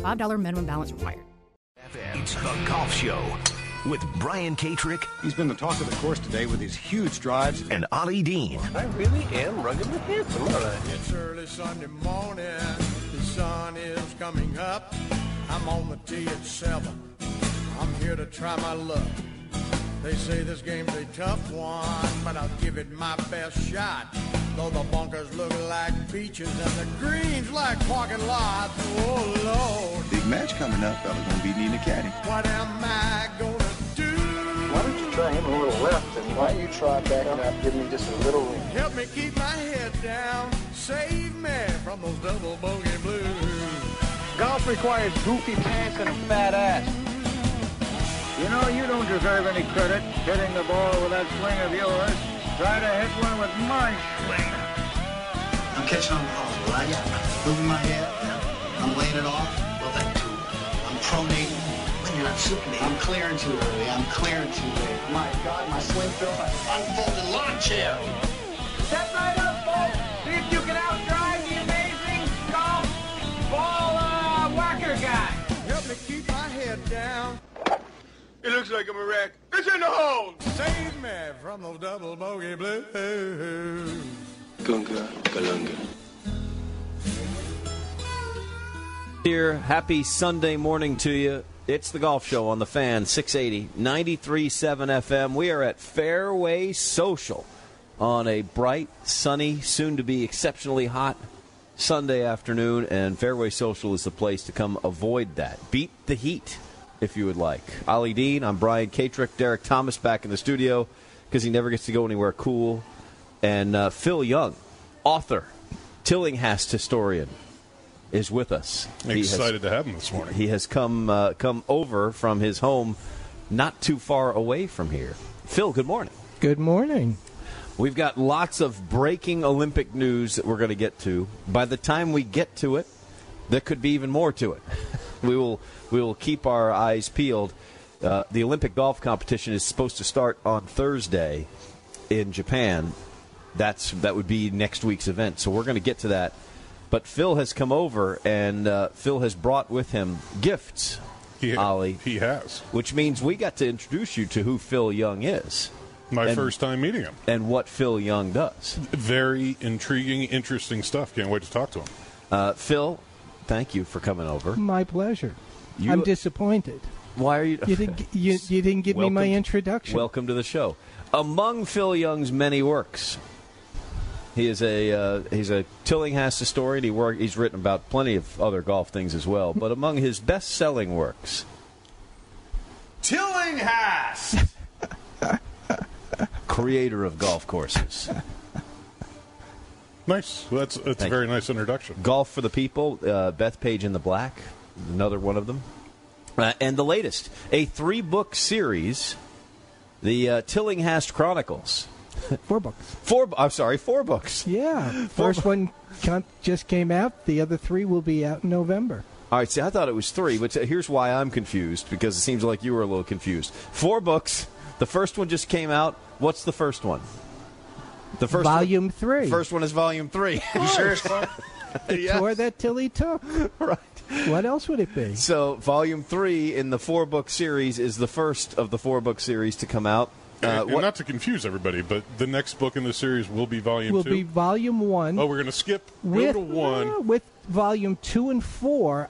$5 minimum balance required. It's the Golf Show with Brian Katrick. He's been the talk of the course today with his huge drives. And Ollie Dean. I really am ruggedly handsome, aren't I? It's early Sunday morning. The sun is coming up. I'm on the tee at 7. I'm here to try my luck. They say this game's a tough one, but I'll give it my best shot. Though the bunkers look like beaches and the greens like parking lots. Oh, Lord. Big match coming up, fella. Gonna be needing a caddy. What am I gonna do? Why don't you try him a little left, and why don't you try backing up, give me just a little room? Help me keep my head down. Save me from those double bogey blues. Golf requires goofy pants and a fat ass. You know, you don't deserve any credit hitting the ball with that swing of yours. Try to hit one with my swing. I'm catching on the ball, right? Yeah. Moving my head. Yeah. I'm laying it off. Well, that too. I'm pronating. When you're not shooting me. I'm clearing too early. I'm clearing too late. My God, my swing feels like unfolded lawn chair. Step right up, folks. See if you can outdrive It looks like I'm a wreck. It's in the hole. Save me from those double bogey blues. Gunga, galunga. Here, happy Sunday morning to you. It's the Golf Show on the Fan 680 937 FM. We are at Fairway Social on a bright, sunny, soon to be exceptionally hot Sunday afternoon, and Fairway Social is the place to come avoid that. Beat the heat, if you would like. Ollie Dean, I'm Brian Katrick, Derek Thomas back in the studio because he never gets to go anywhere cool, and uh, Phil Young, author, Tillinghast historian, is with us. He has- Excited to have him this morning. he has come uh, come over from his home, not too far away from here. Phil, good morning. Good morning. We've got lots of breaking Olympic news that we're going to get to. By the time we get to it, there could be even more to it. we will we will keep our eyes peeled. Uh, the Olympic golf competition is supposed to start on Thursday in Japan. That's that would be next week's event. So we're going to get to that. But Phil has come over, and uh, Phil has brought with him gifts. He, Ollie, he has. which means we got to introduce you to who Phil Young is My And- first time meeting him. and what Phil Young does. Very intriguing, interesting stuff. Can't wait to talk to him. Uh, Phil, thank you for coming over. My pleasure. You- I'm disappointed. Why are you? You didn't, you, you didn't give me my introduction. Welcome to the show. Among Phil Young's many works, he is a uh, he's a Tillinghast historian. He work, he's written about plenty of other golf things as well. But among his best-selling works, Tillinghast! creator of golf courses, Nice. Well, that's that's a Thank very nice introduction. Golf for the People, uh, Bethpage in the Black, another one of them. Uh, and the latest, a three book series, the uh, Tillinghast Chronicles. Four books. Four, I'm sorry, four books. Yeah. First one just came out. The other three will be out in November. All right, see, I thought it was three, but uh, here's why I'm confused because it seems like you were a little confused. Four books. The first one just came out. What's the first one? The first Volume one, three. First one is volume three. You serious, The Yes. tour that Tilly took. right. What else would it be? So, volume three in the four book series is the first of the four book series to come out. Uh, and, and what- not to confuse everybody, but the next book in the series will be volume Will two. be volume one. oh, we're going to skip with go to one. uh, with volume two and four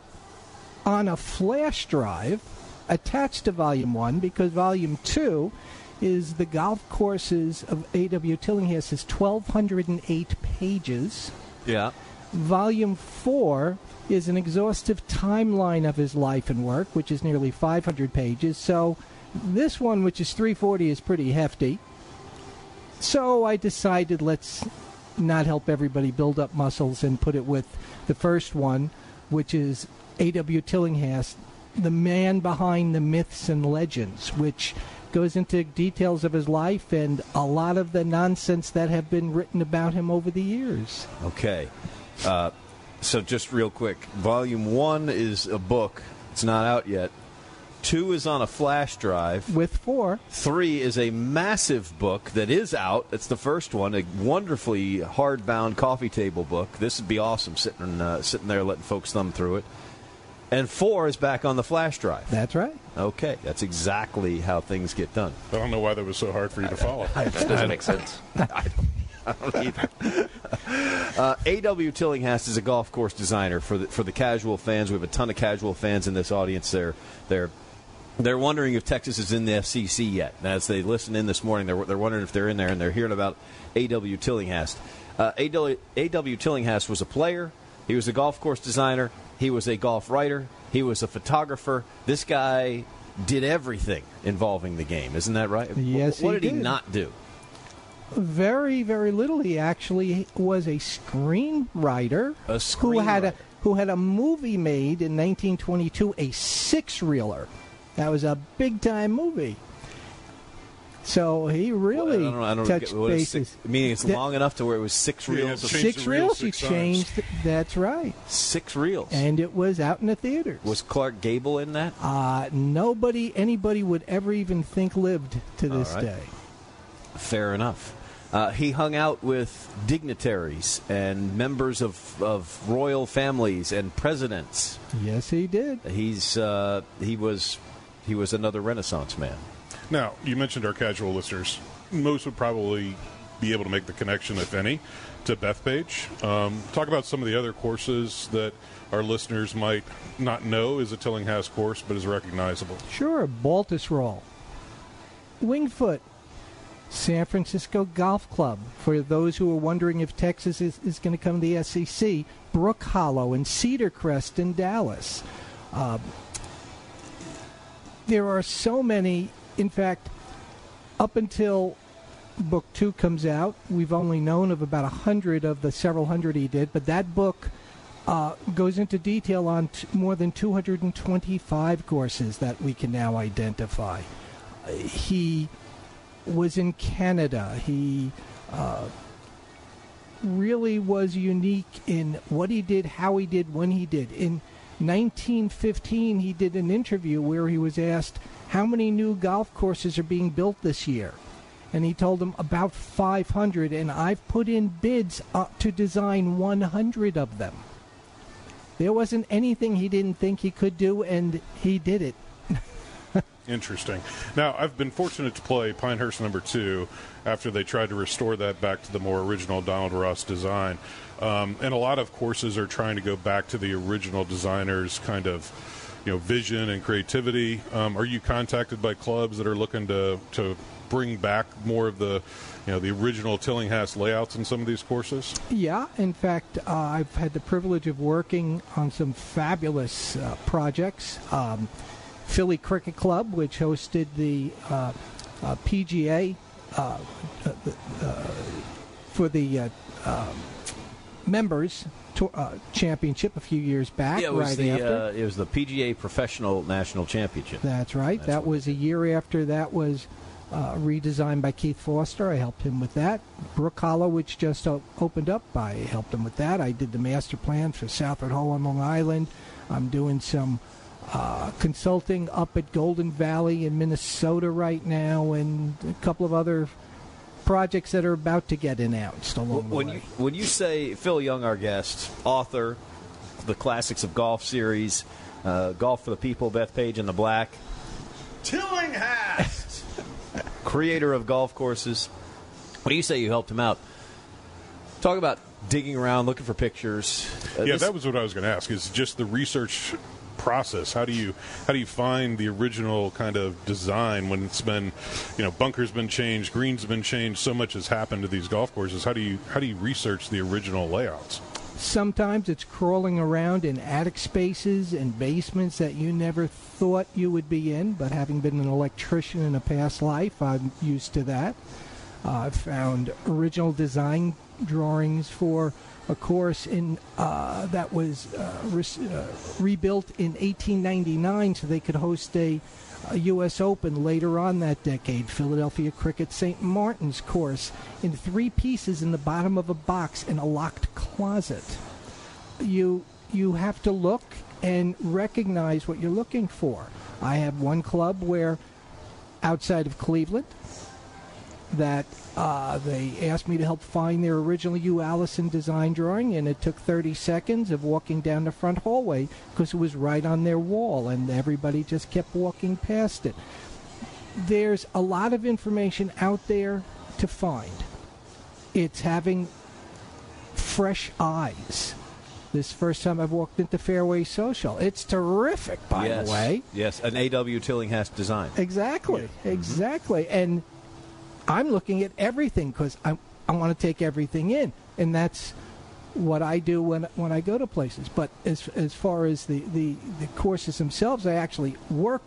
on a flash drive attached to volume one because volume two is the golf courses of A.W. Tillinghast is 1,208 pages. yeah. Volume four is an exhaustive timeline of his life and work, which is nearly 500 pages. So this one, which is 340, is pretty hefty. So I decided let's not help everybody build up muscles and put it with the first one, which is A.W. Tillinghast, the man behind the myths and legends, which goes into details of his life and a lot of the nonsense that have been written about him over the years. Okay. Uh, so just real quick, volume one is a book. It's not out yet. Two is on a flash drive. With four. Three is a massive book that is out. It's the first one, a wonderfully hardbound coffee table book. This would be awesome sitting uh, sitting there letting folks thumb through it. And four is back on the flash drive. That's right. Okay, that's exactly how things get done. I don't know why that was so hard for you to follow. That doesn't make sense. I don't either. uh, A.W. Tillinghast is a golf course designer for the for the casual fans. We have a ton of casual fans in this audience. They're they're they're wondering if Texas is in the SEC yet. As they listen in this morning, they're, they're wondering if they're in there, and they're hearing about A.W. Tillinghast. Uh, A.W. A.W. Tillinghast was a player. He was a golf course designer. He was a golf writer. He was a photographer. This guy did everything involving the game. Isn't that right? Yes, What he did he not do? Very, very little. He actually was a screenwriter A who had a screenwriter. who had a movie made in 1922, a six-reeler. That was a big-time movie. So he really I don't know. I don't touched get bases. six, meaning it's That- long enough to where it was six reels. of Six the reel reels he six times. changed. That's right. six reels. And it was out in the theaters. was Clark Gable in that? uh, nobody, anybody would ever even think lived to this All right. day. Fair enough. Uh, he hung out with dignitaries and members of, of royal families and presidents. Yes, he did. He's uh, he was he was another Renaissance man. Now, you mentioned our casual listeners. Most would probably be able to make the connection, if any, to Bethpage. Um, talk about some of the other courses that our listeners might not know is a Tillinghast course, but is recognizable. Sure, Baltusrol. Wingfoot. San Francisco Golf Club. For those who are wondering if Texas is, is going to come to the SEC, Brook Hollow and Cedar Crest in Dallas. Uh, there are so many. In fact, up until book two comes out, we've only known of about a hundred of the several hundred he did, but that book uh, goes into detail on t- more than 225 courses that we can now identify. He was in Canada. He uh, really was unique in what he did, how he did, when he did. In 1915, he did an interview where he was asked, How many new golf courses are being built this year? And he told them about 500, and I've put in bids to design 100 of them. There wasn't anything he didn't think he could do, and he did it. Interesting. Now, I've been fortunate to play Pinehurst number two after they tried to restore that back to the more original Donald Ross design. Um, and a lot of courses are trying to go back to the original designer's kind of you know vision and creativity. Um, are you contacted by clubs that are looking to to bring back more of the you know the original Tillinghast layouts in some of these courses? Yeah, in fact, uh, I've had the privilege of working on some fabulous uh, projects. Um, Philly Cricket Club, which hosted the uh, uh, PGA uh, uh, uh, for the uh, um, members to, uh, championship a few years back. Yeah, it was right the after. uh, it was the PGA Professional National Championship. That's right. That's that was a year after that was uh, redesigned by Keith Foster. I helped him with that. Brook Hollow, which just opened up, I helped him with that. I did the master plan for Southward Ho on Long Island. I'm doing some uh, consulting up at Golden Valley in Minnesota right now, and a couple of other projects that are about to get announced along the When way. you when you say Phil Young, our guest, author, the classics of golf series, uh, golf for the people, Bethpage and the Black, Tillinghast! creator of golf courses. When you say you helped him out, talk about digging around, looking for pictures. Uh, yeah, this- that was what I was going to ask. Is just the research process. How do you how do you find the original kind of design when it's been, you know, bunkers been changed, greens been changed, so much has happened to these golf courses. How do you how do you research the original layouts? Sometimes it's crawling around in attic spaces and basements that you never thought you would be in, but having been an electrician in a past life, I'm used to that. Uh, I've found original design drawings for a course in uh, that was uh, re- uh, rebuilt in 1899 so they could host a, a U.S. Open later on that decade. Philadelphia Cricket St. Martin's course in three pieces in the bottom of a box in a locked closet. You you have to look and recognize what you're looking for. I have one club where outside of Cleveland that uh, they asked me to help find their original Hugh Alison design drawing, and it took 30 seconds of walking down the front hallway because it was right on their wall, and everybody just kept walking past it. There's a lot of information out there to find. It's having fresh eyes. This first time I've walked into Fairway Social. It's terrific, by yes. the way. Yes, an A.W. Tillinghast design. Exactly, exactly. And I'm looking at everything because I I want to take everything in, and that's what I do when when I go to places. But as as far as the the, the courses themselves, I actually work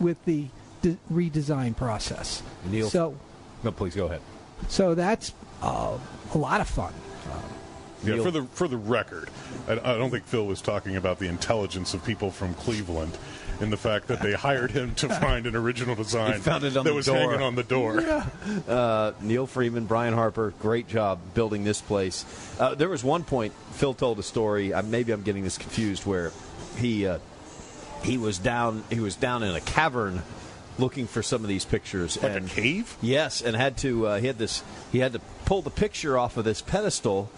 with the de- redesign process. Neil, So no, please go ahead. so that's uh, a lot of fun. Yeah, Neil- for the for the record, I, I don't think Phil was talking about the intelligence of people from Cleveland in the fact that they hired him to find an original design found it on that was door. hanging on the door. Uh, Neil Freeman, Brian Harper, great job building this place. Uh, there was one point Phil told a story. Uh, maybe I'm getting this confused, where he uh, he was down he was down in a cavern looking for some of these pictures. Like and a cave? Yes, and had to uh, he had this he had to pull the picture off of this pedestal,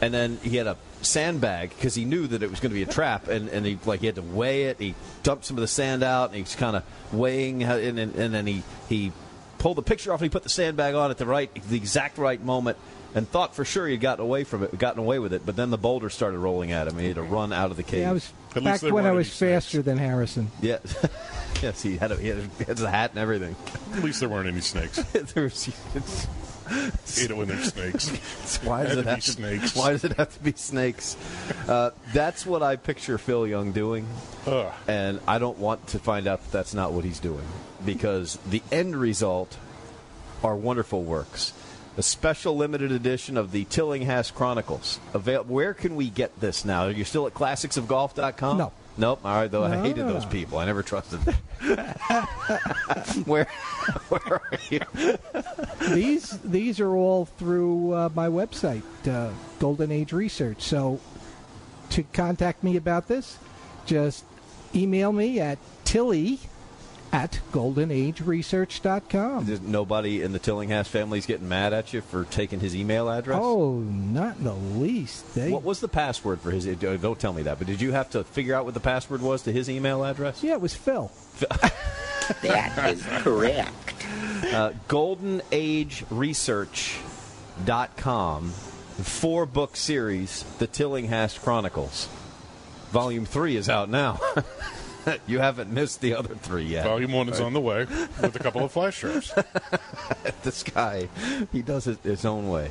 and then he had a sandbag because he knew that it was going to be a trap, and, and he like he had to weigh it. He dumped some of the sand out, and he's kind of weighing, how- and, and, and then he he pulled the picture off, and he put the sandbag on at the right the exact right moment. And thought for sure he'd gotten away from it, gotten away with it, but then the boulder started rolling at him. and He had to run out of the cave. Yeah, I was At back when I was any snakes. faster than Harrison. Yeah, yes, he had, a, he had, a, he had the hat and everything. At least there weren't any snakes. there was, it's, Hate it when there's snakes. why does Had it to have be to snakes. Why does it have to be snakes? Uh, that's what I picture Phil Young doing, Ugh. and I don't want to find out that that's not what he's doing because the end result are wonderful works. A special limited edition of the Tillinghast Chronicles. Avail- Where can we get this now? Are you still at classicsofgolf.com? No. Nope. All right, though I hated those people. I never trusted them. where, where are you? these these are all through uh, my website, uh, Golden Age Research. So to contact me about this, just email me at tilly at goldenageresearch.com. There's nobody in the Tillinghast family is getting mad at you for taking his email address? Oh, not in the least. They, What was the password for his? uh, Don't tell me that, but did you have to figure out what the password was to his email address? yeah, it was Phil. That is correct. Uh, GoldenAgeResearch.com, four book series, The Tillinghast Chronicles. Volume three is out now. you haven't missed the other three yet. Volume one is on the way with a couple of flash drives. this guy, he does it his own way.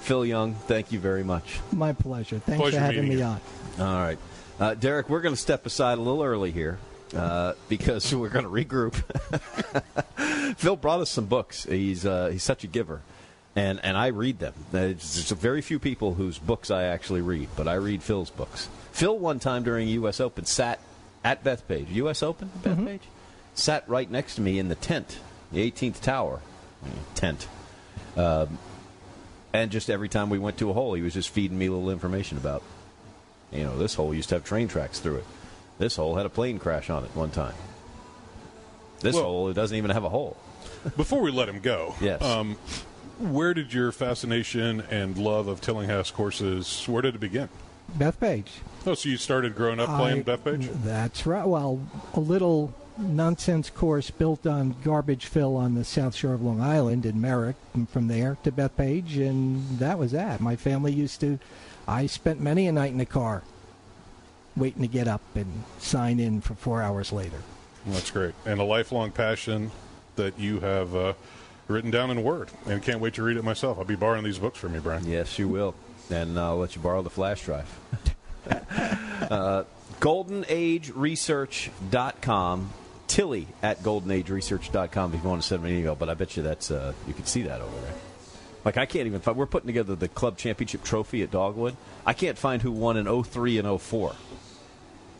Phil Young, thank you very much. My pleasure. Thanks Pleasure for having me you. on. All right. Uh, Derek, we're going to step aside a little early here uh, because we're going to regroup. Phil brought us some books. He's, uh, he's such a giver. And, and I read them. There's there's very few people whose books I actually read, but I read Phil's books. Phil, one time during U.S. Open, sat at Bethpage. U.S. Open, Bethpage? Sat right next to me in the tent, the 18th tower. Tent. Um, and just every time we went to a hole, he was just feeding me a little information about you know, this hole used to have train tracks through it. This hole had a plane crash on it one time. This Well- hole, it doesn't even have a hole. Before we let him go, Yes. um, where did your fascination and love of Tillinghast courses, where did it begin? Bethpage. Oh, so you started growing up playing I- Bethpage? That's right. Well, a little nonsense course built on garbage fill on the south shore of Long Island in Merrick, and from there to Bethpage, and that was that. My family used to. I spent many a night in the car, waiting to get up and sign in for four hours later. That's great. And a lifelong passion that you have uh, written down in Word. And can't wait to read it myself. I'll be borrowing these books from you, Brian. Yes, you will. And I'll let you borrow the flash drive. uh, GoldenAgeResearch.com. Tilly at GoldenAgeResearch.com if you want to send me an email, but I bet you that's uh, you can see that over there. Like I can't even find. We're putting together the club championship trophy at Dogwood. I can't find who won in 03 and 04.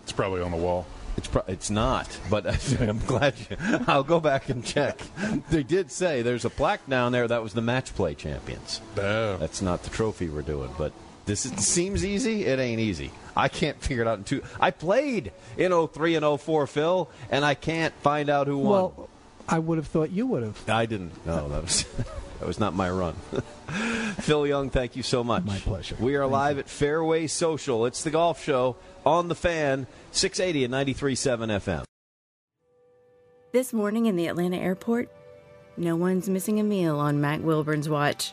It's probably on the wall. It's pro- it's not, but I'm glad you. I'll go back and check. They did say there's a plaque down there that was the match play champions. Oh. That's not the trophy we're doing, but this is, seems easy. It ain't easy. I can't figure it out in two. I played in 03 and 04, Phil, and I can't find out who won. Well, I would have thought you would have. I didn't. No, that was that was not my run. Phil Young, thank you so much. My pleasure. We are live at Fairway Social. It's the golf show on the fan, 680 and 93.7 FM. This morning in the Atlanta airport, no one's missing a meal on Mac Wilburn's watch.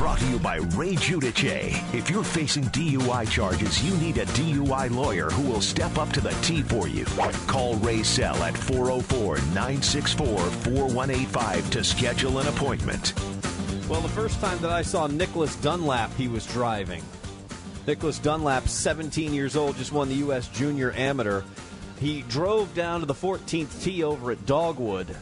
Brought to you by Ray Judice. If you're facing DUI charges, you need a DUI lawyer who will step up to the T for you. Call Ray Sell at 404 964 4185 to schedule an appointment. Well, the first time that I saw Nicholas Dunlap, he was driving. Nicholas Dunlap, 17 years old, just won the U.S. Junior Amateur. He drove down to the 14th tee over at Dogwood,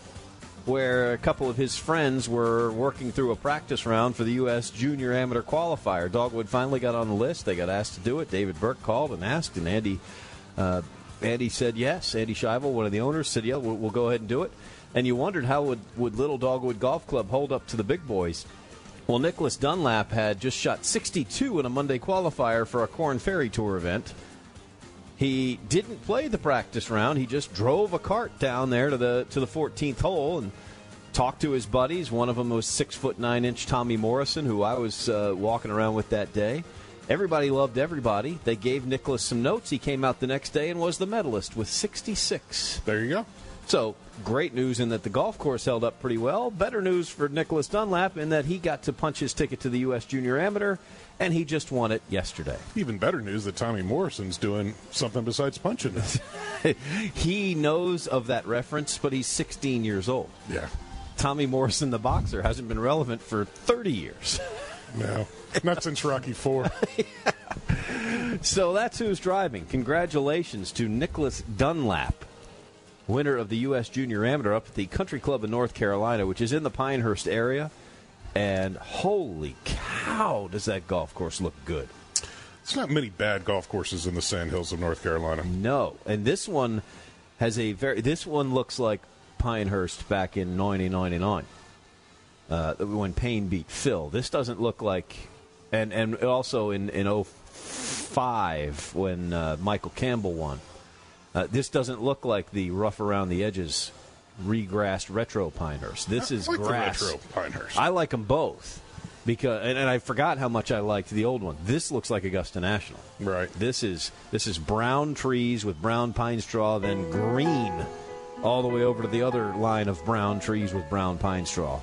where a couple of his friends were working through a practice round for the U.S. Junior Amateur Qualifier. Dogwood finally got on the list. They got asked to do it. David Burke called and asked, and Andy, uh, Andy said yes. Andy Scheibel, one of the owners, said, "Yeah, we'll, we'll go ahead and do it." And you wondered how would, would Little Dogwood Golf Club hold up to the big boys? Well, Nicholas Dunlap had just shot 62 in a Monday qualifier for a Korn Ferry Tour event. He didn't play the practice round. He just drove a cart down there to the to the 14th hole and talked to his buddies. One of them was six foot nine inch Tommy Morrison, who I was uh, walking around with that day. Everybody loved everybody. They gave Nicholas some notes. He came out the next day and was the medalist with 66. There you go. So great news in that the golf course held up pretty well. Better news for Nicholas Dunlap in that he got to punch his ticket to the U.S. Junior Amateur, and he just won it yesterday. Even better news that Tommy Morrison's doing something besides punching it. he knows of that reference, but he's 16 years old. Yeah. Tommy Morrison, the boxer, hasn't been relevant for 30 years. No, not since Rocky Four. So that's who's driving. Congratulations to Nicholas Dunlap, winner of the U.S. Junior Amateur up at the Country Club in North Carolina, which is in the Pinehurst area. And holy cow, does that golf course look good! It's not many bad golf courses in the Sandhills of North Carolina. No, and this one has a very. This one looks like Pinehurst back in 1999 uh, when Payne beat Phil. This doesn't look like, and and also in in 05 when uh, Michael Campbell won. Uh, this doesn't look like the rough around the edges, regrassed retro Pinehurst. This I is like the grass. retro Pinehurst. I like them both because, and, and I forgot how much I liked the old one. This looks like Augusta National. Right. This is this is brown trees with brown pine straw, then green, all the way over to the other line of brown trees with brown pine straw,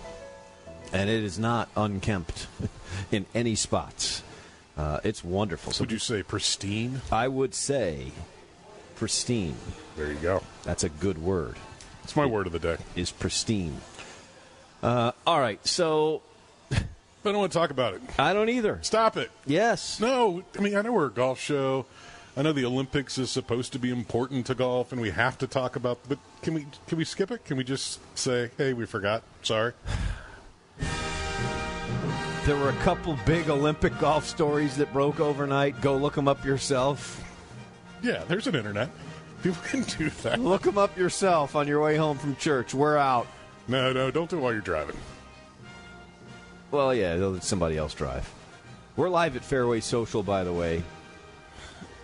and it is not unkempt in any spots. Uh, it's wonderful. So Would you say pristine? I would say pristine. There you go. That's a good word. It's my word of the day. Is pristine. Uh, all right, so I don't want to talk about it. I don't either. Stop it. Yes. No, I mean I know we're a golf show. I know the Olympics is supposed to be important to golf, and we have to talk about. But can we can we skip it? Can we just say, "Hey, we forgot. Sorry." There were a couple big Olympic golf stories that broke overnight. Go look them up yourself. Yeah, there's an internet. People can do that. Look them up yourself on your way home from church. We're out. No, no, don't do it while you're driving. Well, yeah, they'll let somebody else drive. We're live at Fairway Social, by the way.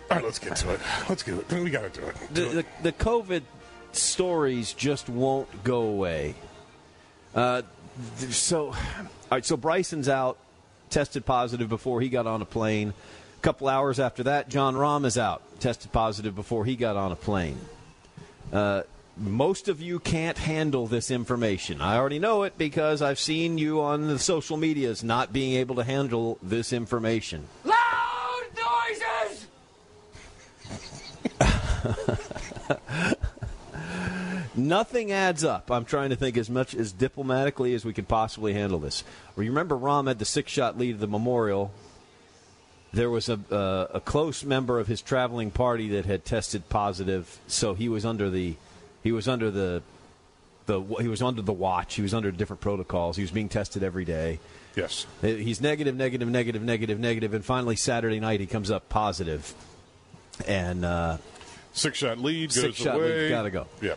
All right, let's get to it. Let's get it. We got to do it. The, the, the COVID stories just won't go away. Uh, so, all right, so Bryson's out tested positive before he got on a plane. A couple hours after that, Jon Rahm is out, tested positive before he got on a plane. Uh, most of you can't handle this information. I already know it because I've seen you on the social medias not being able to handle this information. Loud noises! Nothing adds up. I'm trying to think as much as diplomatically as we can possibly handle this. Remember Rahm had the six shot lead of the Memorial. There was a, uh, a close member of his traveling party that had tested positive, so he was under the he was under the the he was under the watch. He was under different protocols. He was being tested every day. Yes. He's negative, negative, negative, negative, negative, and finally Saturday night he comes up positive. And uh, six shot lead goes six shot away. lead, gotta go. Yeah.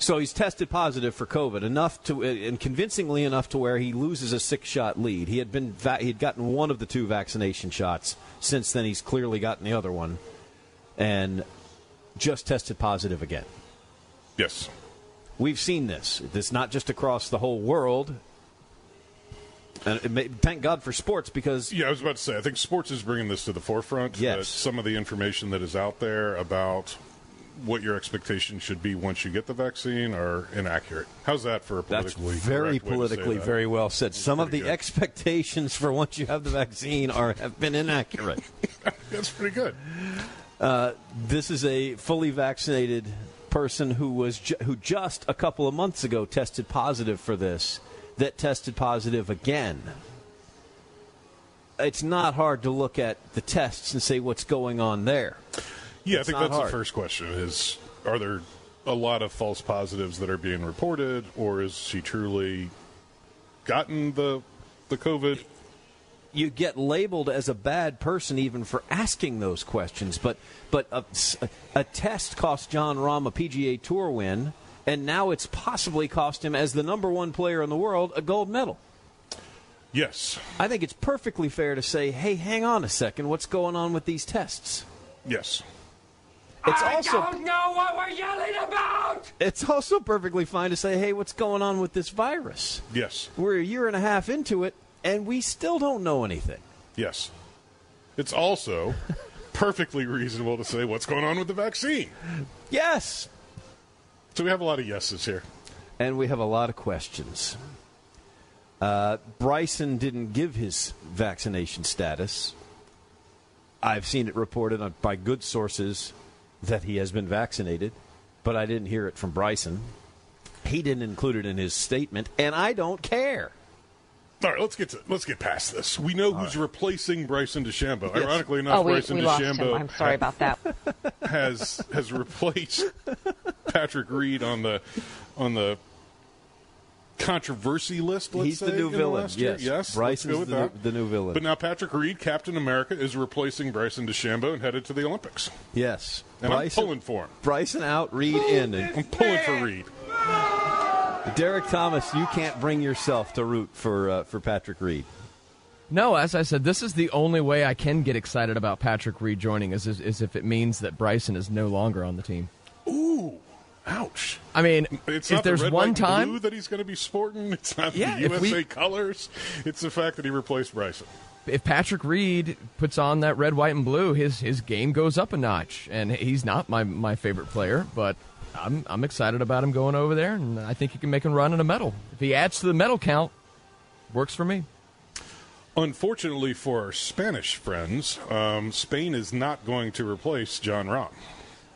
So he's tested positive for COVID enough to, and convincingly enough to where he loses a six-shot lead. He had been, va- he'd gotten one of the two vaccination shots. Since then, he's clearly gotten the other one, and just tested positive again. Yes. We've seen this. It's not just across the whole world. And may, thank God for sports because Yeah, I was about to say, I think sports is bringing this to the forefront. Yes. some of the information that is out there about what your expectations should be once you get the vaccine are inaccurate. How's that for a That's politically very to say politically very well said. Some of the good. expectations for once you have the vaccine are have been inaccurate. That's pretty good. Uh, this is a fully vaccinated person who was ju- who just a couple of months ago tested positive for this. That tested positive again. It's not hard to look at the tests and say what's going on there. Yeah, It's I think that's hard. the first question: is are there a lot of false positives that are being reported, or is she truly gotten the the COVID? you get labeled as a bad person even for asking those questions. But but a, a test cost Jon Rahm a PGA Tour win, and now it's possibly cost him as the number one player in the world a gold medal. Yes. I think it's perfectly fair to say, hey, hang on a second, what's going on with these tests? Yes. It's I also don't know what we're yelling about! it's also perfectly fine to say, hey, what's going on with this virus? Yes. We're a year and a half into it, and we still don't know anything. Yes. It's also perfectly reasonable to say what's going on with the vaccine. Yes. So we have a lot of yeses here. And we have a lot of questions. Uh, Bryson didn't give his vaccination status. I've seen it reported on, by good sources that he has been vaccinated, but I didn't hear it from Bryson. He didn't include it in his statement, and I don't care. All right, let's get to let's get past this. We know who's replacing Bryson DeChambeau. Yes. Ironically enough, Oh, we, Bryson we lost DeChambeau him. I'm sorry about that. has has replaced Patrick Reed on the on the controversy list. Let's He's the new in the villain, last year. yes. yes, Bryson's let's go with the new- the new villain. But now Patrick Reed, Captain America, is replacing Bryson DeChambeau and headed to the Olympics. Yes. And Bryson, I'm pulling for him. Bryson out, Reed in. I'm pulling for Reed. Derek Thomas, you can't bring yourself to root for uh, for Patrick Reed. No, as I said, this is the only way I can get excited about Patrick Reed joining is, is, is if it means that Bryson is no longer on the team. Ooh, ouch! I mean, It's if there's the red, one white, time, blue that he's going to be sporting. It's not Yeah, the USA we- colors. It's the fact that he replaced Bryson. If Patrick Reed puts on that red, white, and blue, his his game goes up a notch. And he's not my my favorite player, but I'm I'm excited about him going over there, and I think he can make a run at a medal. If he adds to the medal count, works for me. Unfortunately for our Spanish friends, um, Spain is not going to replace Jon Rahm.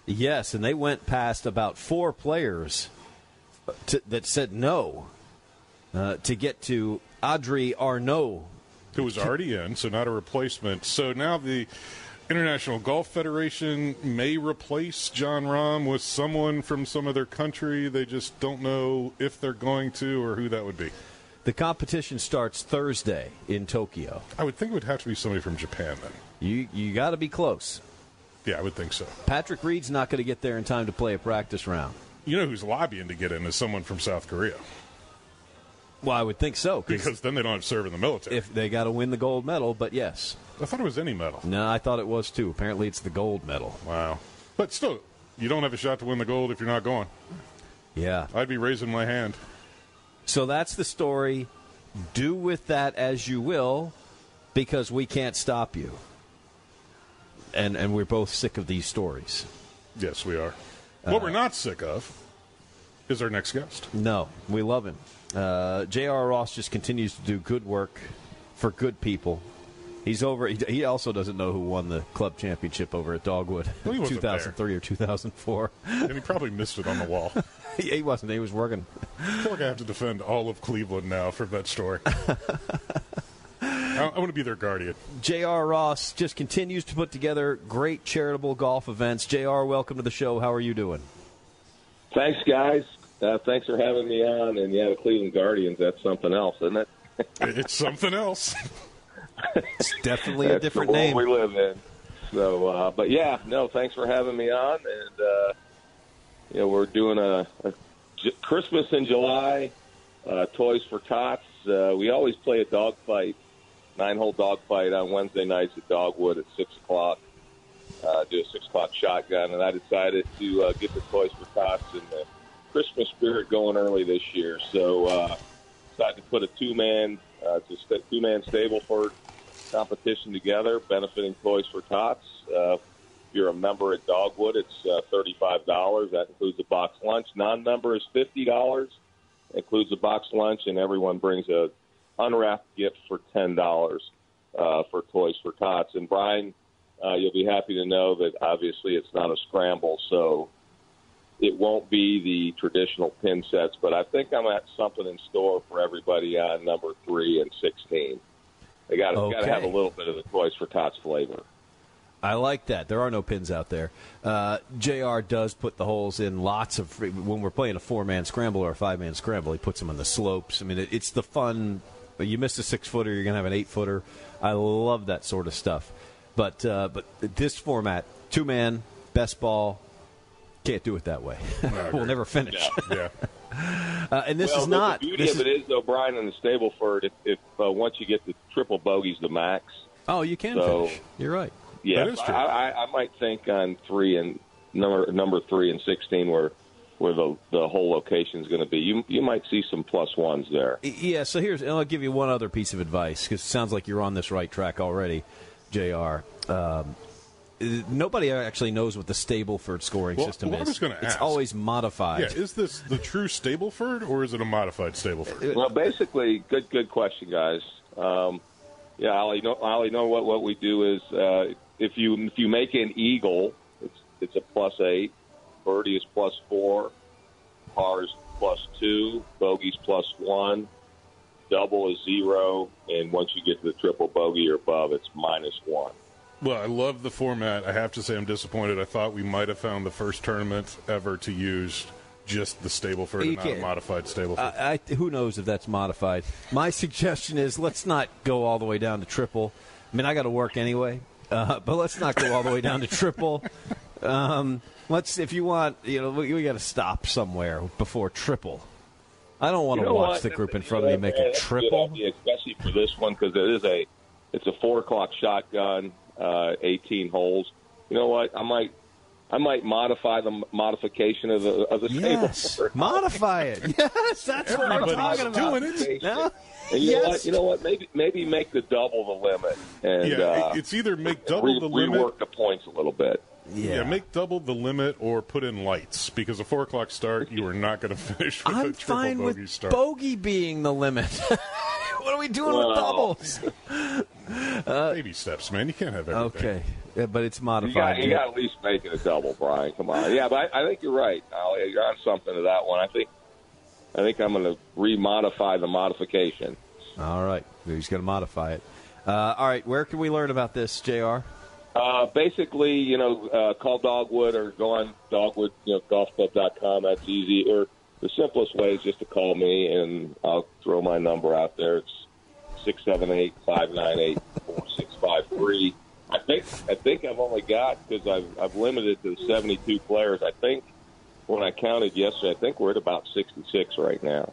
Yes, and they went past about four players to, that said no uh, to get to Adri Arnaus. Who was already in, so not a replacement. So now the International Golf Federation may replace Jon Rahm with someone from some other country. They just don't know if they're going to or who that would be. The competition starts Thursday in Tokyo. I would think it would have to be somebody from Japan then. You you got to be close. Yeah, I would think so. Patrick Reed's not going to get there in time to play a practice round. You know who's lobbying to get in is someone from South Korea Well, I would think so because then they don't have to serve in the military. if they got to win the gold medal, but yes. I thought it was any medal. No, I thought it was too. Apparently, it's the gold medal. Wow. But still, you don't have a shot to win the gold if you're not going. Yeah. I'd be raising my hand. So that's the story. Do with that as you will. because we can't stop you. And and we're both sick of these stories. Yes, we are. Uh, what we're not sick of is our next guest. No, we love him. Uh, J.R. Ross just continues to do good work for good people. He's over. He, he also doesn't know who won the club championship over at Dogwood, Well, he wasn't 2003 or 2004. and he probably missed it on the wall. he, he wasn't. He was working. I feel like I have to defend all of Cleveland now for that story. I, I want to be their guardian. J.R. Ross just continues to put together great charitable golf events. J.R., welcome to the show. How are you doing? Thanks, guys. Uh, thanks for having me on. And yeah, the Cleveland Guardians, that's something else, isn't it? it's something else. It's definitely a different the world name. we live in. So, uh, but yeah, no, thanks for having me on. And, uh, you know, we're doing a, a J- Christmas in July, uh, Toys for Tots. Uh, we always play a dog fight, nine hole dog fight on Wednesday nights at Dogwood at 6 o'clock. Uh, do a 6 o'clock shotgun. And I decided to uh, get the Toys for Tots and the Christmas spirit going early this year. So, uh, decided to put a two man, uh, it's a two man Stableford competition together, benefiting Toys for Tots. Uh, if you're a member at Dogwood, it's uh, $35. That includes a box lunch. Non member is $50, includes a box lunch, and everyone brings a unwrapped gift for $10 uh, for Toys for Tots. And Brian, uh, you'll be happy to know that obviously it's not a scramble, so it won't be the traditional pin sets, but I think I'm at something in store for everybody on number three and 16. They got to have a little bit of the choice for Tots flavor. I like that. There are no pins out there. Uh, Jr. does put the holes in lots of free, when we're playing a four man scramble or a five man scramble. He puts them on the slopes. I mean, it, it's the fun. You missed a six footer, you're gonna have an eight footer. I love that sort of stuff. But uh, but this format, two man, best ball, can't do it that way. we'll never finish. Yeah. uh, and this well, is the- not. The beauty this of it is, though, Brian, in the Stableford, if, if uh, once you get the triple bogeys, the max. Oh, you can So- finish. You're right. Yeah, That is true. I, I, I might think on three and number number three and sixteen, where where the the hole location is going to be. You you might see some plus ones there. Yeah, so here's, and I'll give you one other piece of advice because it sounds like you're on this right track already, JR. Um, nobody actually knows what the Stableford scoring Well, system well, I is. was gonna it's ask. always modified. Yeah, is this the true Stableford or is it a modified Stableford? Well, basically, good good question, guys. Um, yeah, Ollie, know, Ollie, know what what we do is uh, if you if you make an eagle, it's it's a plus eight. Birdie is plus four. Par is plus two. Bogey's plus one. Double is zero, and once you get to the triple bogey or above, it's minus one. Well, I love the format. I have to say I'm disappointed. I thought we might have found the first tournament ever to use just the Stableford You and not a can't- modified Stableford. I, I, who knows if that's modified? My suggestion is let's not go all the way down to triple. I mean, I got to work anyway, uh, but let's not go all the way down to triple. Um, let's, if you want, you know, we, we got to stop somewhere before triple. I don't want You to know watch what? the group in front of me make man, a that's good triple. idea, especially for this one because it is a it's a four o'clock shotgun, uh, eighteen holes. You know what? I might I might modify the modification of the of the Yes, table. modify it. Yes, that's what I'm talking about. doing it. No? And you know Yes. what? You know what? Maybe maybe make the double the limit and yeah, uh, it's either make double re- the limit. rework the points a little bit. Yeah. make double the limit or put in lights because a four o'clock start you are not going to finish with a I'm triple fine bogey with start. bogey being the limit. what are we doing with Well. doubles? Baby steps, man. You can't have everything. Okay, yeah, but it's You modified. you got to at least make it a double, Brian. Come on. Yeah, but I, I think you're right. Ollie. You're on something to that one. I think I think I'm going to remodify the modification. All right, he's going to modify it. Uh, all right, where can we learn about this, Jr. Uh, basically, you know, uh, call Dogwood or go on Dogwood, you know, golfclub.com. That's easy. Or the simplest way is just to call me, and I'll throw my number out there. It's six seven eight five nine eight four six five three. I think I think I've only got because I've I've limited to seventy two players. I think when I counted yesterday, I think we're at about sixty six right now.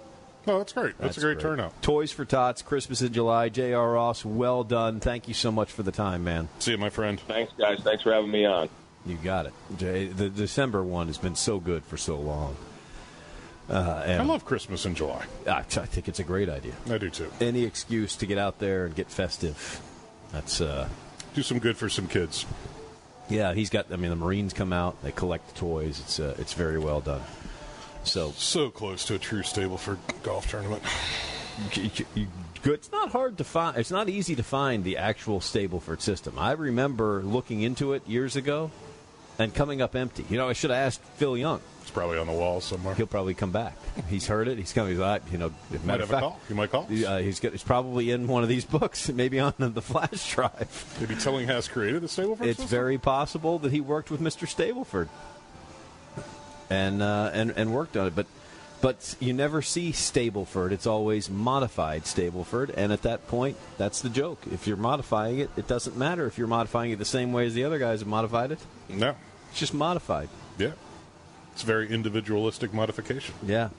Oh, that's great. That's, a great, turnout. Toys for Tots, Christmas in July. J.R. Ross, well done. Thank you so much for the time, man. See you, my friend. Thanks, guys. Thanks for having me on. You got it. Jay, the December one has been so good for so long. Uh, and I love Christmas in July. I, I think it's a great idea. I do too. Any excuse to get out there and get festive That's uh, do some good for some kids. Yeah, he's got. I mean, the Marines come out, they collect the toys. It's uh, it's very well done. So so close to a true Stableford golf tournament. It's not hard to find. It's not easy to find the actual Stableford system. I remember looking into it years ago, and coming up empty. You know, I should have asked Phil Young. It's probably on the wall somewhere. He'll probably come back. He's heard it. He's coming. He's like, you know, Might have of a call. You might call. Uh, he's got, he's probably in one of these books, maybe on the flash drive. Maybe Tillinghast created the Stableford It's system? very possible that he worked with Mr. Stableford and uh, and and worked on it, but but you never see Stableford. It's always modified Stableford, and at that point, that's the joke. If you're modifying it, it doesn't matter if you're modifying it the same way as the other guys have modified it. No, it's just modified. Yeah. It's very individualistic modification. Yeah.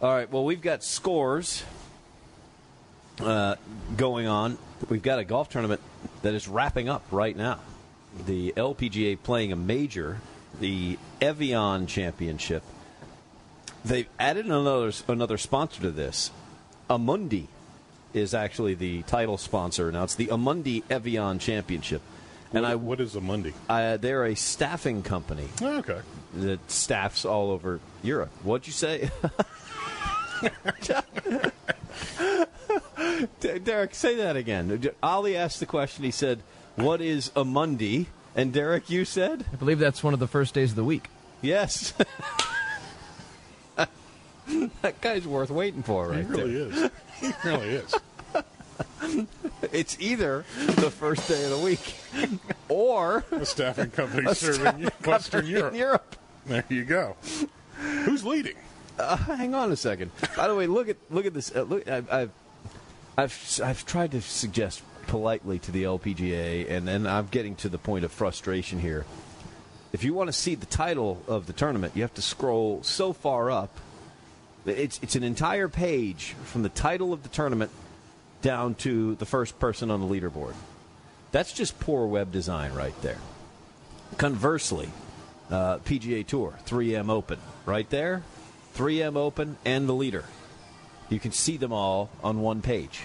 All right. Well, we've got scores uh, going on. We've got a golf tournament that is wrapping up right now. The LPGA playing a major, the Evian Championship. They've added another another sponsor to this. Amundi is actually the title sponsor now. It's the Amundi Evian Championship. And I, what is Amundi? Uh, they're a staffing company. Oh, okay. That staffs all over Europe. What'd you say? Derek, say that again. Ollie asked the question. He said, "What is Amundi?" And Derek, you said, I believe that's one of the first days of the week. "Yes." that guy's worth waiting for, right He really there. is. He really is. It's either the first day of the week or a staffing company a serving staffing Western company Europe. in Europe. There you go. Who's leading? Uh, hang on a second. By the way, look at look at this. Uh, look, I've, I've I've I've tried to suggest politely to the LPGA, and then I'm getting to the point of frustration here. If you want to see the title of the tournament, you have to scroll so far up. It's it's an entire page from the title of the tournament down to the first person on the leaderboard. That's just poor web design right there. Conversely, uh, PGA Tour 3M Open right there, 3M Open and the leader. You can see them all on one page.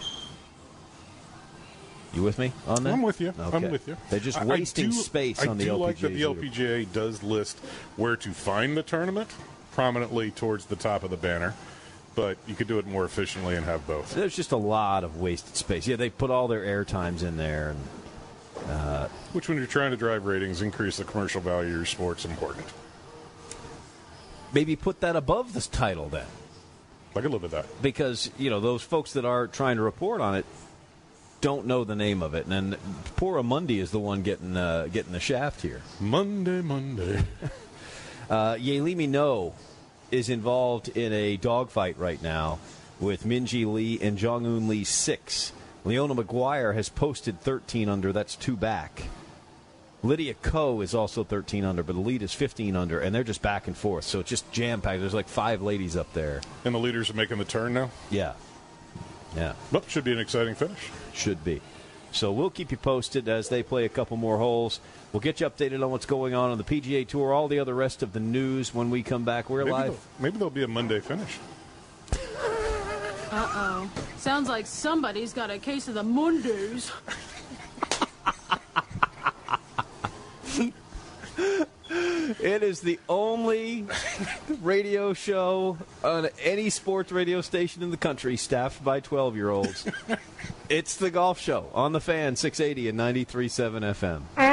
You with me on that? I'm with you. Okay. I'm with you. They're just I- I wasting do- space I on the do LPGA. like that the LPGA does list where to find the tournament prominently towards the top of the banner, but you could do it more efficiently and have both. There's just a lot of wasted space. Yeah, they put all their air times in there, and uh, Which, when you're trying to drive ratings, increase the commercial value of your sport's important. maybe put that above this title then. I could live with that. because you know those folks that are trying to report on it don't know the name of it, and then poor Amundi is the one getting uh, getting the shaft here. Monday, Monday. uh, Yealimi Noh is involved in a dogfight right now with Minji Lee and Jeongeun Lee six. Leona Maguire has posted 13 under. That's two back. Lydia Ko is also 13 under, but the lead is 15 under, and they're just back and forth. So it's just jam packed. There's like five ladies up there. And the leaders are making the turn now? Yeah. Yeah. Well, should be an exciting finish. Should be. So we'll keep you posted as they play a couple more holes. We'll get you updated on what's going on on the PGA Tour, all the other rest of the news when we come back. We're Maybe, live. there'll- maybe there'll be a Monday finish. Uh oh. Sounds like somebody's got a case of the Mundus. It is the only radio show on any sports radio station in the country staffed by 12 year olds. it's the golf show on the fan 680 and 93.7 FM.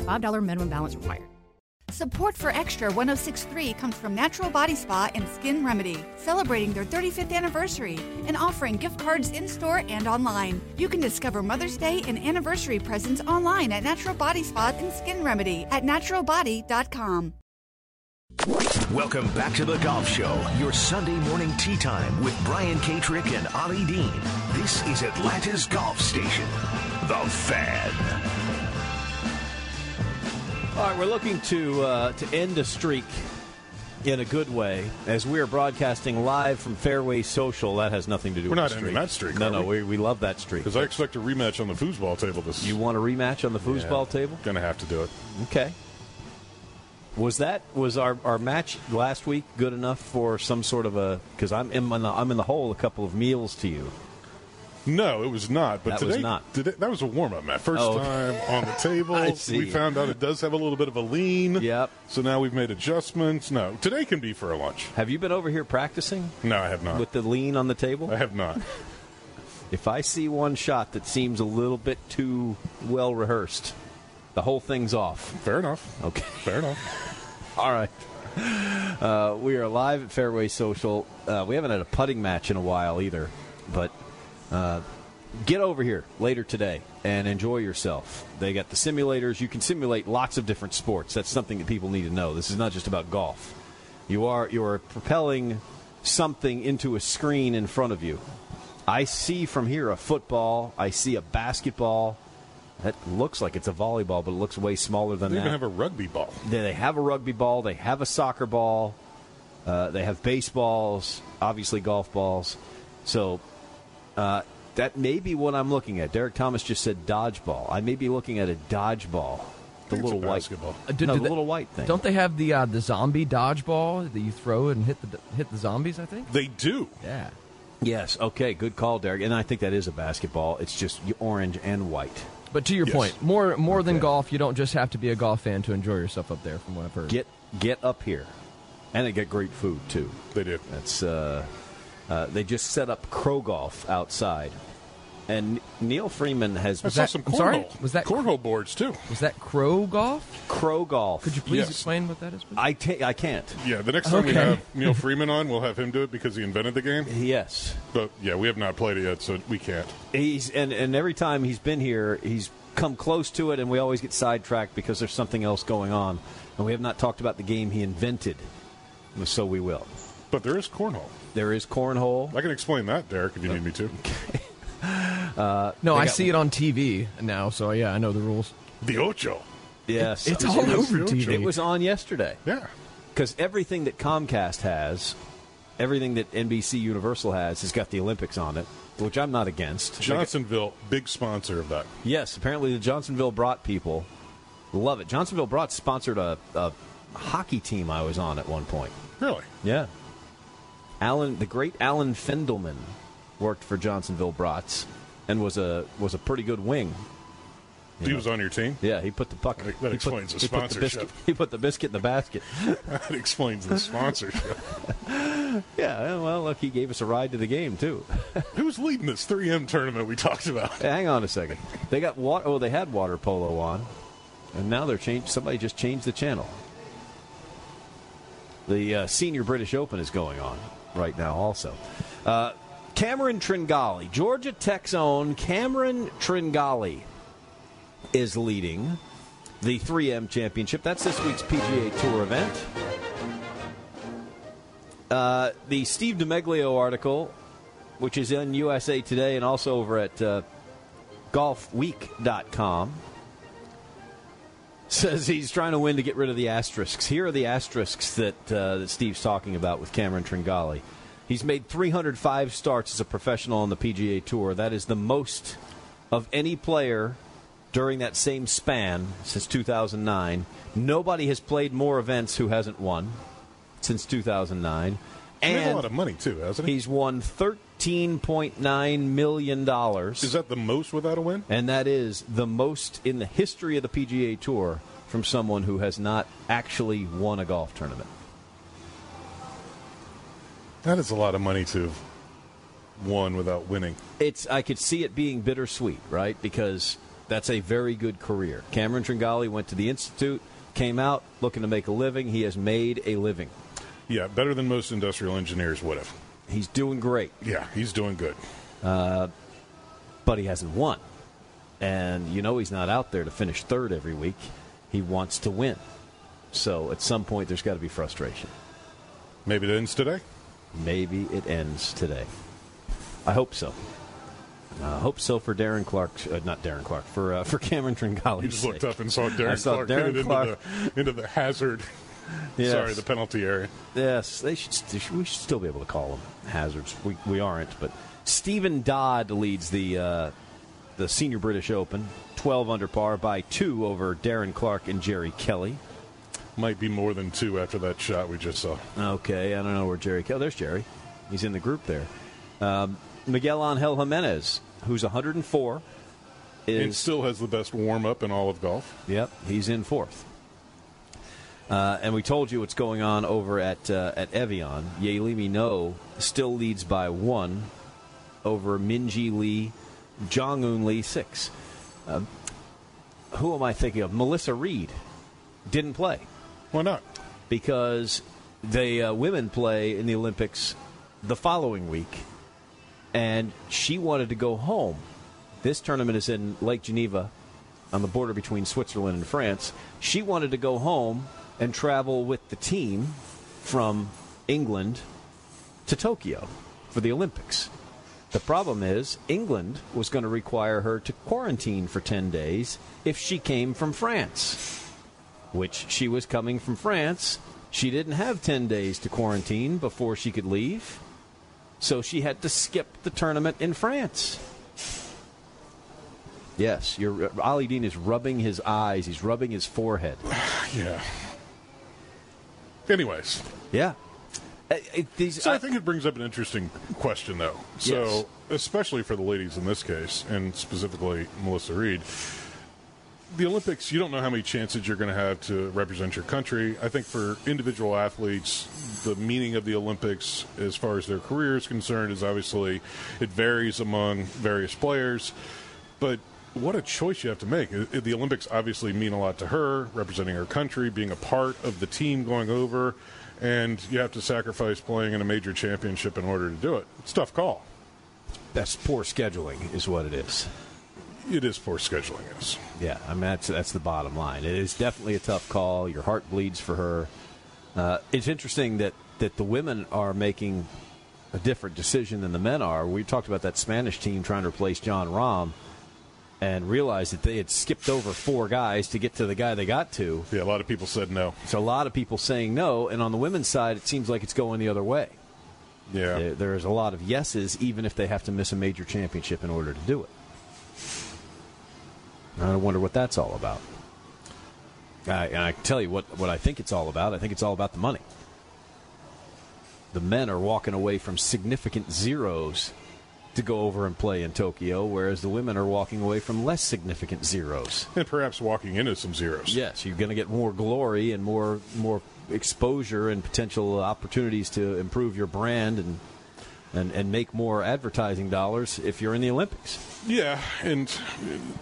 $5 minimum balance required. Support for Extra 1063 comes from Natural Body Spa and Skin Remedy, celebrating their 35th anniversary and offering gift cards in store and online. You can discover Mother's Day and anniversary presents online at Natural Body Spa and Skin Remedy at naturalbody.com. Welcome back to the Golf Show, your Sunday morning tea time with Brian Katrick and Ollie Dean. This is Atlanta's Golf Station, The Fan. All right, we're looking to uh, to end a streak in a good way as we are broadcasting live from Fairway Social. That has nothing to do We're with not the ending streak. that streak, No, no, we? we, we love that streak. Because I expect a rematch on the foosball table this. You want a rematch on the foosball table? Gonna have to do it. Okay. Was that was our, our match last week good enough for some sort of a? Because I'm in the, I'm in the hole a couple of meals to you. No, it was not. But That today, was not. today- that was a warm up, Matt. First Oh, time on the table. We found out it does have a little bit of a lean. Yep. So now we've made adjustments. No, today can be for a lunch. Have you been over here practicing No, I have not. with the lean on the table? I have not. If I see one shot that seems a little bit too well rehearsed, the whole thing's off. Fair enough. Okay. Fair enough. All right. Uh, we are live at Fairway Social. Uh, we haven't had a putting match in a while either, but uh, get over here later today and enjoy yourself. They got the simulators. You can simulate lots of different sports. That's something that people need to know. This is not just about golf. You are you are propelling something into a screen in front of you. I see from here a football. I see a basketball. That looks like it's a volleyball, but it looks way smaller than They that. even have a rugby ball. They they have a rugby ball. They have a soccer ball. Uh, they have baseballs. Obviously, golf balls. So uh, that may be what I'm looking at. Derek Thomas just said dodgeball. I may be looking at a dodgeball. The it's little a white. Uh, do- no, do the they- little white thing. Don't they have the uh, the zombie dodgeball that you throw and hit the hit the zombies? I think. They do. Yeah. Yes. Okay. Good call, Derek. And I think that is a basketball. It's just orange and white. But to your Yes. point, more more than golf, you don't just have to be a golf fan to enjoy yourself up there. From what I've heard. Get get up here, and they get great food too. They do. That's uh, uh, they just set up Crow Golf outside, and Neil Freeman has I saw some I'm cornhole. sorry? Was that- cornhole boards too? Was that crow golf? Crow Golf. Could you please Yes. explain what that is? please? I ta- I can't. Yeah, the next time we have Neil Freeman on, we'll have him do it because he invented the game. Yes, But yeah, we have not played it yet, so we can't. he's and and every time he's been here, he's come close to it, and we always get sidetracked because there's something else going on, and we have not talked about the game he invented. So we will. But there is cornhole. There is cornhole. I can explain that, Derek, if you need me to. Uh, no, they I got- see it on TV now, so yeah, I know the rules. The Ocho. Yes, It's It all was- over TV. It was on yesterday. Yeah. because everything that Comcast has, everything that NBC Universal has, has got the Olympics on it, which I'm not against. Johnsonville, big sponsor of that. Yes, apparently the Johnsonville Brat people love it. Johnsonville Brat sponsored a, a hockey team I was on at one point. Really? Yeah. Alan, the great Alan Fendelman, worked for Johnsonville Brats and was a was a pretty good wing. He was on your team? Yeah, he put the puck. That put- explains the he put sponsorship. biscuit, he put the biscuit in the basket. that explains the sponsorship. yeah, well, look, he gave us a ride to the game too. Who's leading this 3M tournament we talked about? Hey, hang on a second. They got water. Oh, they had water polo on, and now they're changed. Somebody just changed the channel. The uh, Senior British Open is going on right now. Also, uh, Cameron Tringale, Georgia Tech's own Cameron Tringale, is leading the 3M Championship. That's this week's PGA Tour event. Uh, the Steve DeMeglio article, which is in USA Today and also over at uh, golfweek.com, says he's trying to win to get rid of the asterisks. Here are the asterisks that, uh, that Steve's talking about with Cameron Tringale. He's made 305 starts as a professional on the PGA Tour. That is the most of any player during that same span since 2009. Nobody has played more events who hasn't won since 2009. He made a lot of money, too, hasn't he? he's won $13.9 million. Is that the most without a win? And that is the most in the history of the PGA Tour from someone who has not actually won a golf tournament. That is a lot of money to have won without winning. It's I could see it being bittersweet, right? Because that's a very good career. Cameron Tringale went to the institute, came out looking to make a living. He has made a living. Yeah, better than most industrial engineers would have. He's doing great. Yeah, he's doing good. Uh, but he hasn't won. And you know he's not out there to finish third every week. He wants to win. So at some point, there's got to be frustration. Maybe it ends today. Maybe it ends today. I hope so. I hope so for Darren Clarke, uh, not Darren Clarke, for uh, for Cameron Tringale. You just looked up and saw Darren I saw Clarke Darren Clarke. Into, the, into the hazard. Yes. Sorry, the penalty area. Yes, they should. they should- We should still be able to call them hazards. We we aren't, but Stephen Dodd leads the uh, the Senior British Open, twelve under par by two over Darren Clarke and Jerry Kelly. Might be more than two after that shot we just saw. Okay, I don't know where Jerry Kelly. There's Jerry. He's in the group there. Um, Miguel Angel Jimenez, who's 104, is and still has the best warm up in all of golf. Yep, he's in fourth. Uh, and we told you what's going on over at uh, at Evian. Yealimi Noh still leads by one over Minji Lee, Jeongeun Lee six. Uh, who am I thinking of? Melissa Reid didn't play. Why not? Because the uh, women play in the Olympics the following week, and she wanted to go home. This tournament is in Lake Geneva on the border between Switzerland and France. She wanted to go home and travel with the team from England to Tokyo for the Olympics. The problem is, England was going to require her to quarantine for 10 days if she came from France, which she was coming from France. She didn't have 10 days to quarantine before she could leave, so she had to skip the tournament in France. Yes, your Ollie Dean is rubbing his eyes. He's rubbing his forehead. Yeah. Anyways. Yeah. Uh, it- these- So I think it brings up an interesting question, though. So, Yes. especially for the ladies in this case, and specifically Melissa Reid, the Olympics, you don't know how many chances you're going to have to represent your country. I think for individual athletes, the meaning of the Olympics, as far as their career is concerned, is obviously it varies among various players. But what a choice you have to make. The Olympics obviously mean a lot to her, representing her country, being a part of the team going over, and you have to sacrifice playing in a major championship in order to do it. It's a tough call. That's poor scheduling, is what it is. It is poor scheduling, yes. Yeah, I mean that's that's the bottom line. It is definitely a tough call. Your heart bleeds for her. Uh, it's interesting that that the women are making a different decision than the men are. We talked about that Spanish team trying to replace Jon Rahm, and realized that they had skipped over four guys to get to the guy they got to. Yeah, a lot of people said no. So a lot of people saying no, and on the women's side, it seems like it's going the other way. Yeah, There- there's a lot of yeses, even if they have to miss a major championship in order to do it. I wonder what that's all about. I, and I can tell you what, what I think it's all about. I think it's all about the money. The men are walking away from significant zeros to go over and play in Tokyo, whereas the women are walking away from less significant zeros. And perhaps walking into some zeros. Yes, you're going to get more glory and more more exposure and potential opportunities to improve your brand and and, and make more advertising dollars if you're in the Olympics. Yeah, and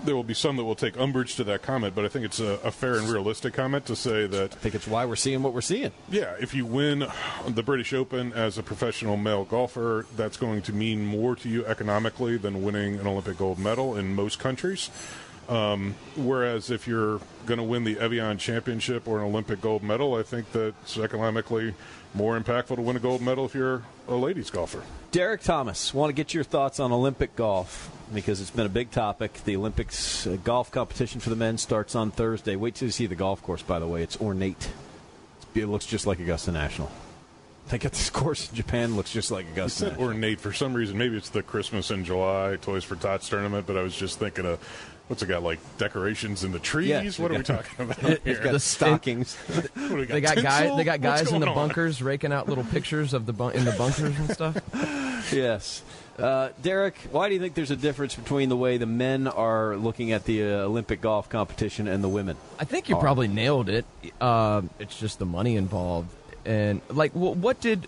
there will be some that will take umbrage to that comment, but I think it's a, a fair and realistic comment to say that. I think it's why we're seeing what we're seeing. Yeah, if you win the British Open as a professional male golfer, that's going to mean more to you economically than winning an Olympic gold medal in most countries. Um, whereas if you're going to win the Evian Championship or an Olympic gold medal, I think that's economically more impactful to win a gold medal if you're a ladies golfer. Derek Thomas, want to get your thoughts on Olympic golf because it's been a big topic. The Olympics uh, golf competition for the men starts on Thursday. Wait till you see the golf course, by the way. It's ornate. It's, it looks just like Augusta National. They got this course in Japan, looks just like Augusta ornate for some reason. Maybe it's the Christmas in July Toys for Tots tournament, but I was just thinking of what's it got like decorations in the trees. Yeah, what are we talking about? it's here? got the stockings. What do we They got guys. They got guys in the going on? bunkers raking out little pictures of the bun- in the bunkers and stuff. yes. Uh, Derek, why do you think there's a difference between the way the men are looking at the uh, Olympic golf competition and the women? I think you are? probably nailed it. Uh, it's just the money involved, and like, wh- what did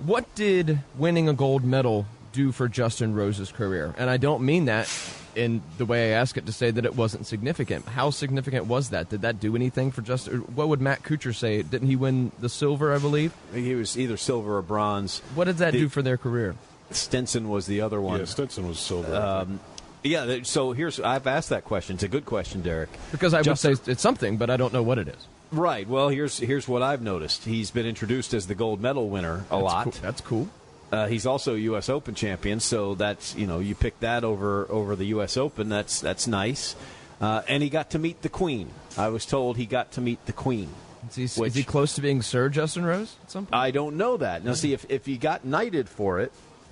what did winning a gold medal do for Justin Rose's career? And I don't mean that in the way I ask it to say that it wasn't significant. How significant was that? Did that do anything for Justin? What would Matt Kuchar say? Didn't he win the silver? I believe he was either silver or bronze. What did that The- do for their career? Stenson was the other one. Yeah, Stenson was silver. Um, yeah, so here's I've asked that question. It's a good question, Derek. Because I Justin- would say it's something, but I don't know what it is. Right. Well, here's here's what I've noticed. He's been introduced as the gold medal winner a That's lot. cool. That's cool. Uh, he's also a U.S. Open champion, so that's you know you pick that over over the U.S. Open. That's that's nice. Uh, and he got to meet the Queen. I was told he got to meet the Queen. Is he, is he close to being Sir Justin Rose at some point? I don't know that. Now, see if if he got knighted for it,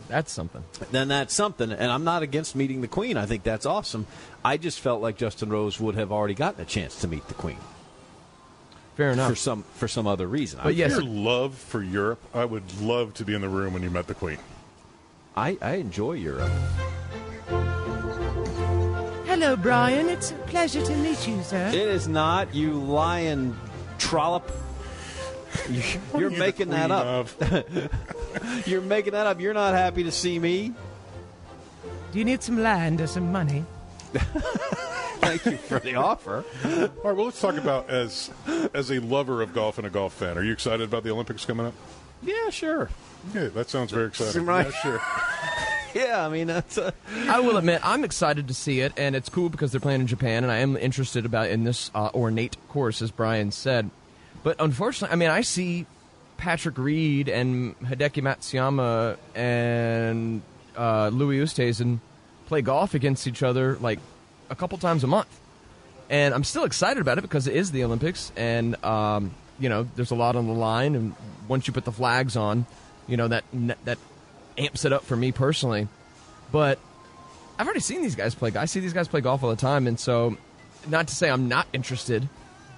that's something. Then that's something. And I'm not against meeting the Queen. I think that's awesome. I just felt like Justin Rose would have already gotten a chance to meet the Queen. Fair enough. For some for some other reason. But yes, your love for Europe, I would love to be in the room when you met the Queen. I, I enjoy Europe. Hello, Brian. It's a pleasure to meet you, sir. It is not you lion trollop. You, What you're are you making that up. you're making that up. You're not happy to see me. Do you need some land or some money? Thank you for the offer. All right, well, let's talk about as as a lover of golf and a golf fan. Are you excited about the Olympics coming up? Yeah, sure. Yeah, that sounds very exciting. Right. Yeah, sure. yeah, I mean that's. A... I will admit I'm excited to see it, and it's cool because they're playing in Japan, and I am interested about in this uh, ornate course, as Brian said. But unfortunately, I mean, I see Patrick Reed and Hideki Matsuyama and uh, Louis Oosthuizen play golf against each other like a couple times a month, and I'm still excited about it because it is the Olympics, and um, you know, there's a lot on the line, and once you put the flags on, you know that that amps it up for me personally. But I've already seen these guys play. I see these guys play golf all the time, and so not to say I'm not interested,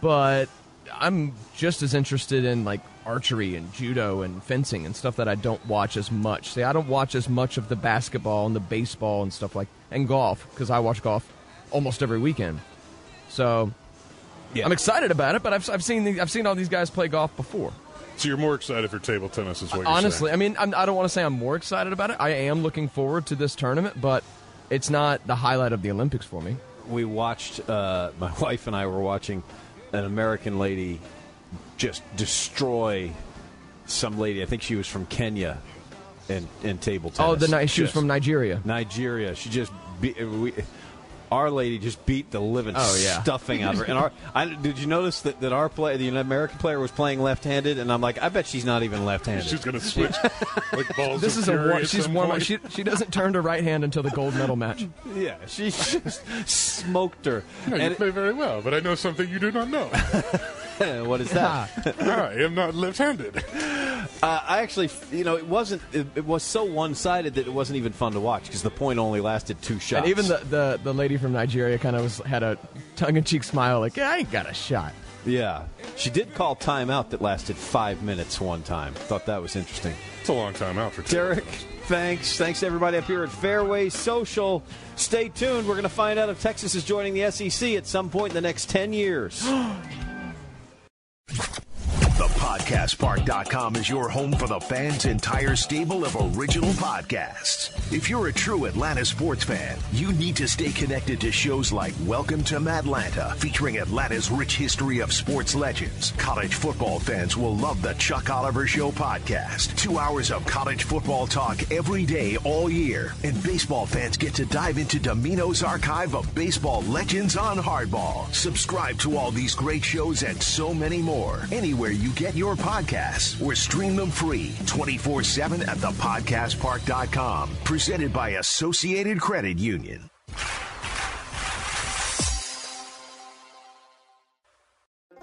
but I'm just as interested in like archery and judo and fencing and stuff that I don't watch as much. See, I don't watch as much of the basketball and the baseball and stuff like and golf because I watch golf almost every weekend. So I'm excited about it, but I've, I've seen the, I've seen all these guys play golf before. So you're more excited for table tennis, is what you're Honestly, saying. I mean, I'm, I don't want to say I'm more excited about it. I am looking forward to this tournament, but it's not the highlight of the Olympics for me. we watched uh, my wife and I were watching an American lady just destroy some lady. I think she was from Kenya in in table tennis. Oh, the Ni- she was from Nigeria. Nigeria. She just Be, we, our lady just beat the living Oh, yeah. stuffing out of her. And our I, did you notice that, that our play the American player was playing left-handed? And I'm like, I bet she's not even left-handed. She's going to switch like balls. This is a war- she's some warm. point. She she doesn't turn to right hand until the gold medal match. Yeah, she just smoked her. No, you And- play very well, but I know something you do not know. what is that? I am not left-handed. Uh, I actually, you know, it wasn't. It, it was so one-sided that it wasn't even fun to watch because the point only lasted two shots. And even the, the, the lady from Nigeria kind of was had a tongue in cheek smile, like, yeah, I ain't got a shot. yeah, she did call timeout that lasted five minutes one time. Thought that was interesting. It's a long time out for Derek. Thanks. Thanks to everybody up here at Fairway Social. Stay tuned. We're going to find out if Texas is joining the SEC at some point in the next 10 years. you ThePodcastPark.com is your home for the fans' entire stable of original podcasts. If you're a true Atlanta sports fan, you need to stay connected to shows like Welcome to Atlanta, featuring Atlanta's rich history of sports legends. College football fans will love the Chuck Oliver Show podcast. Two hours of college football talk every day, all year. And baseball fans get to dive into Domino's archive of baseball legends on hardball. Subscribe to all these great shows and so many more anywhere you get your podcasts or stream them free 24 7 at thepodcastpark.com. Presented by Associated Credit Union.